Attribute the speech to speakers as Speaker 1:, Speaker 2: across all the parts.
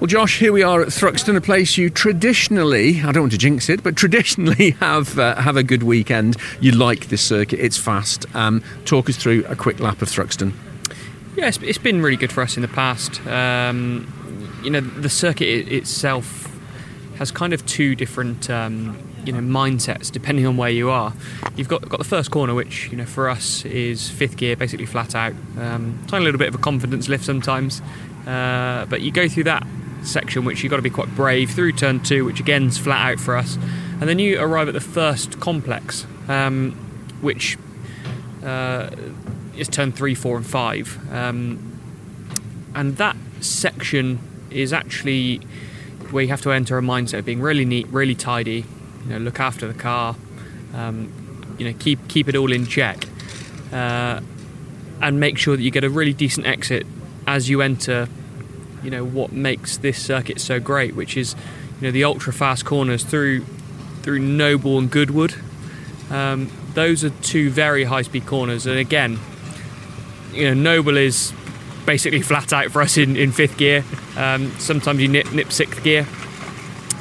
Speaker 1: Well, Josh, here we are at Thruxton, a place you traditionally, I don't want to jinx it, but traditionally have uh, have a good weekend. You like this circuit, it's fast. Um, talk us through a quick lap of Thruxton.
Speaker 2: Yeah, it's, it's been really good for us in the past. Um, you know, the circuit itself has kind of two different um, you know mindsets depending on where you are. You've got got the first corner, which you know for us is fifth gear, basically flat out. Um, tiny little bit of a confidence lift sometimes, uh, but you go through that section, which you've got to be quite brave through turn two, which again is flat out for us, and then you arrive at the first complex, um, which uh, is turn three, four, and five, um, and that section is actually where you have to enter a mindset of being really neat, really tidy, you know, look after the car, um, you know, keep keep it all in check, uh, and make sure that you get a really decent exit as you enter you know what makes this circuit so great, which is you know the ultra fast corners through through Noble and Goodwood. Um, those are two very high speed corners, and again, you know Noble is basically flat out for us in, in fifth gear. Um, sometimes you nip, nip sixth gear,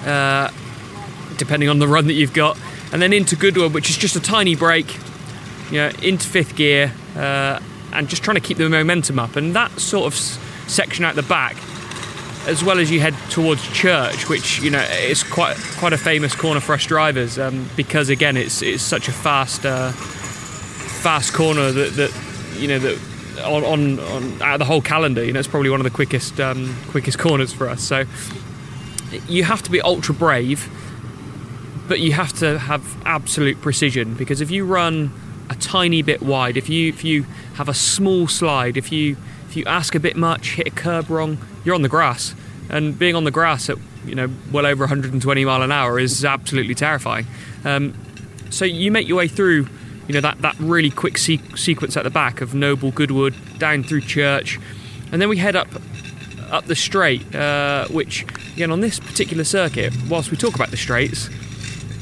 Speaker 2: uh, depending on the run that you've got, and then into Goodwood, which is just a tiny brake. You know, into fifth gear, uh, and just trying to keep the momentum up, and that sort of section out the back as well as you head towards church, which you know is quite quite a famous corner for us drivers um, because again it's it's such a fast uh, fast corner that, that you know that on, on, on out of the whole calendar you know it's probably one of the quickest um, quickest corners for us. So you have to be ultra brave, but you have to have absolute precision because if you run a tiny bit wide, if you if you have a small slide, if you if you ask a bit much, hit a curb wrong, you're on the grass. And being on the grass at you know well over 120 mile an hour is absolutely terrifying. Um, so you make your way through you know that, that really quick se- sequence at the back of Noble Goodwood down through Church, and then we head up up the straight, uh, which again on this particular circuit, whilst we talk about the straights,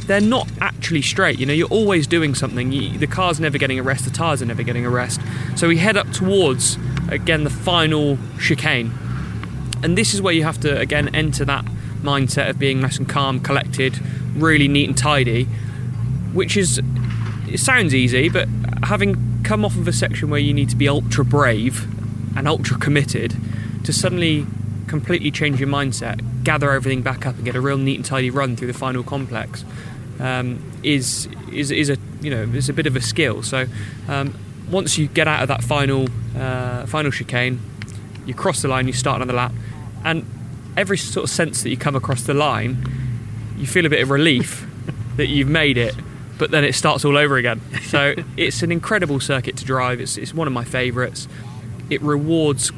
Speaker 2: they're not actually straight. You know, you're always doing something. You, the car's never getting a rest, the tires are never getting a rest. So we head up towards again the final chicane. And this is where you have to again enter that mindset of being nice and calm, collected, really neat and tidy, which is it sounds easy, but having come off of a section where you need to be ultra brave and ultra committed to suddenly completely change your mindset, gather everything back up and get a real neat and tidy run through the final complex um, is is is a you know is a bit of a skill. So um, once you get out of that final uh, final chicane, you cross the line, you start another lap, and every sort of sense that you come across the line, you feel a bit of relief that you've made it, but then it starts all over again. So it's an incredible circuit to drive. It's, it's one of my favourites. It rewards,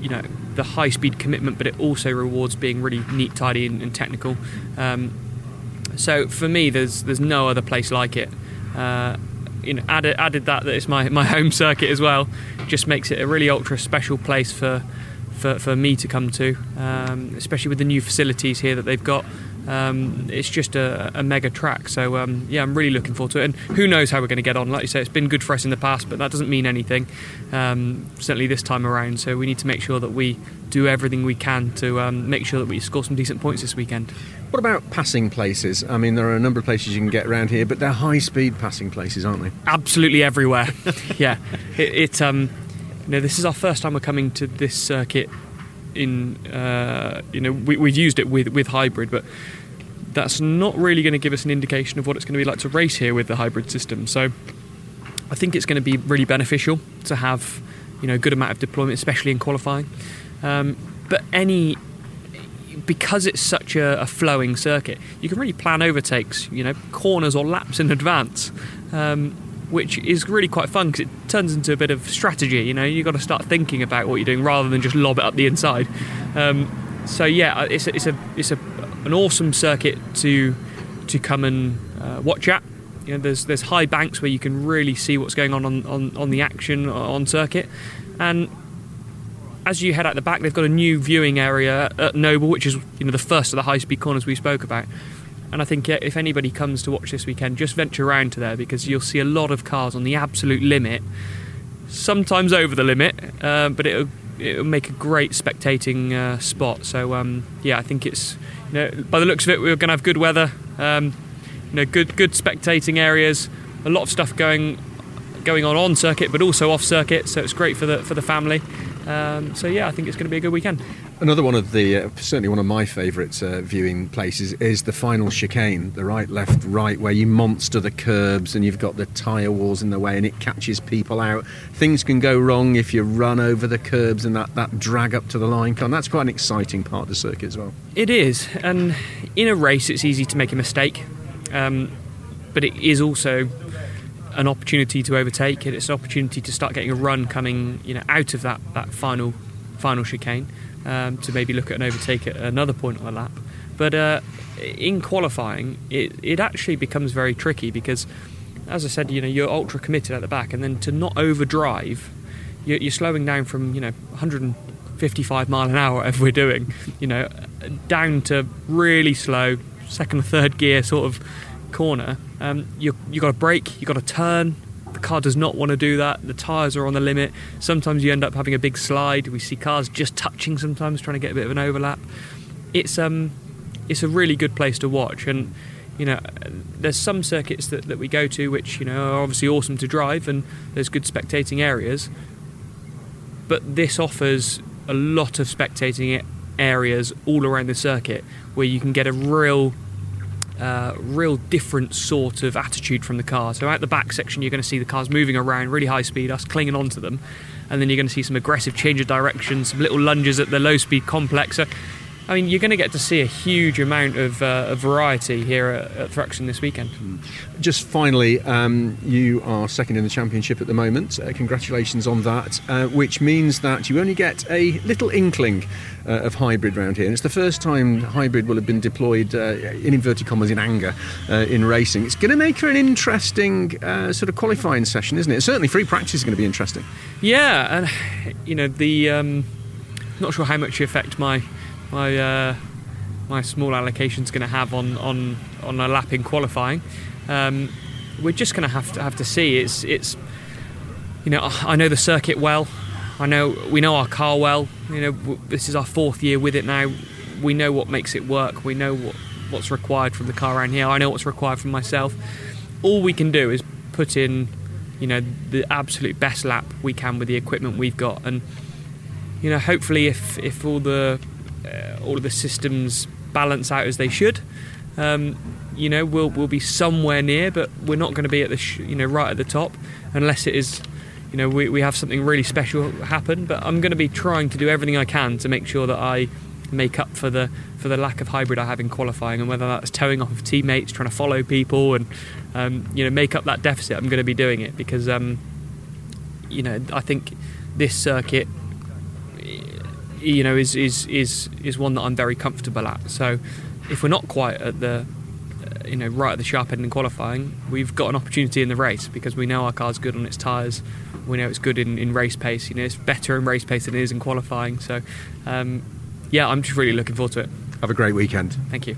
Speaker 2: you know, the high speed commitment, but it also rewards being really neat, tidy, and, and technical. Um, so for me, there's there's no other place like it. Uh, you know, added added that that it's my my home circuit as well, just makes it a really ultra special place for for, for me to come to, um, especially with the new facilities here that they've got. Um, it's just a, a, mega track. So um, yeah, I'm really looking forward to it. And who knows how we're going to get on? Like you say, it's been good for us in the past, but that doesn't mean anything. Um, certainly this time around. So we need to make sure that we do everything we can to um, make sure that we score some decent points this weekend.
Speaker 1: What about passing places? I mean, there are a number of places you can get around here, but they're high-speed passing places, aren't they?
Speaker 2: Absolutely everywhere. yeah, it. it um, you know, this is our first time we're coming to this circuit. In uh, you know, we, we've used it with with hybrid, but that's not really going to give us an indication of what it's going to be like to race here with the hybrid system. So, I think it's going to be really beneficial to have you know a good amount of deployment, especially in qualifying. Um, but any because it's such a, a, flowing circuit, you can really plan overtakes, you know, corners or laps in advance, um, which is really quite fun because it turns into a bit of strategy. You know, you've got to start thinking about what you're doing rather than just lob it up the inside. Um, so yeah, uh, it's a, it's a it's a an awesome circuit to to come and uh, watch at. You know, there's there's high banks where you can really see what's going on on, on, on the action on circuit, and as you head out the back, they've got a new viewing area at Noble, which is you know the first of the high speed corners we spoke about. And I think if anybody comes to watch this weekend, just venture around to there because you'll see a lot of cars on the absolute limit, sometimes over the limit, uh, but it'll it'll make a great spectating uh, spot. So um, yeah, I think it's you know by the looks of it, we're going to have good weather. Um, you know, good good spectating areas. A lot of stuff going going on on circuit, but also off circuit. So it's great for the for the family. Um, so yeah, I think it's going to be a good weekend.
Speaker 1: Another one of the uh, certainly one of my favourite uh, viewing places is the final chicane, the right, left, right, where you monster the curbs and you've got the tyre walls in the way and it catches people out. Things can go wrong if you run over the curbs and that, that drag up to the line con. That's quite an exciting part of the circuit as well.
Speaker 2: It is, and in a race, it's easy to make a mistake, um, but it is also an opportunity to overtake it. It's an opportunity to start getting a run coming, you know, out of that, that final final chicane um, to maybe look at an overtake at another point on the lap. But uh, in qualifying, it, it actually becomes very tricky because, as I said, you know, you're ultra committed at the back, and then to not overdrive, you're, you're slowing down from you know 155 mile an hour, whatever we're doing, you know, down to really slow second or third gear sort of corner. Um, you you got to brake, you got to turn, the car does not want to do that. The tyres are on the limit. Sometimes you end up having a big slide. We see cars just touching sometimes, trying to get a bit of an overlap. It's um, it's a really good place to watch, and you know, there's some circuits that, that we go to which you know are obviously awesome to drive, and there's good spectating areas. But this offers a lot of spectating areas all around the circuit where you can get a real uh, real different sort of attitude from the car. So, out the back section, you're going to see the cars moving around really high speed, us clinging onto them, and then you're going to see some aggressive change of direction, some little lunges at the low speed complex. I mean, you're going to get to see a huge amount of, uh, of variety here at, at Thruxton this weekend.
Speaker 1: Just finally, um, you are second in the championship at the moment. Uh, congratulations on that, uh, which means that you only get a little inkling uh, of hybrid round here. And it's the first time hybrid will have been deployed, uh, in inverted commas, in anger uh, in racing. It's going to make for an interesting sort of qualifying session, isn't it? Certainly, free practice is going to be interesting.
Speaker 2: Yeah, and you know the. Um, not sure how much you affect my my uh, my small allocation is going to have on on on a lap in qualifying. Um, we're just going to have to have to see. It's it's you know I know the circuit well. I know we know our car well. You know this is our fourth year with it now. We know what makes it work. We know what what's required from the car around here. I know what's required from myself. All we can do is put in you know the absolute best lap we can with the equipment we've got and you know hopefully if if all the all of the systems balance out as they should. Um, you know, we'll we'll be somewhere near, but we're not going to be at the sh- you know right at the top unless it is. You know, we, we have something really special happen, but I'm going to be trying to do everything I can to make sure that I make up for the for the lack of hybrid I have in qualifying, and whether that's towing off of teammates, trying to follow people, and um, you know make up that deficit. I'm going to be doing it because um, you know I think this circuit you know, is is is is one that I'm very comfortable at. So, if we're not quite at the uh, you know right at the sharp end in qualifying, we've got an opportunity in the race because we know our car's good on its tyres. We know it's good in, in race pace. You know, it's better in race pace than it is in qualifying. So, um, yeah, I'm just really looking forward to it.
Speaker 1: Have a great weekend.
Speaker 2: Thank you.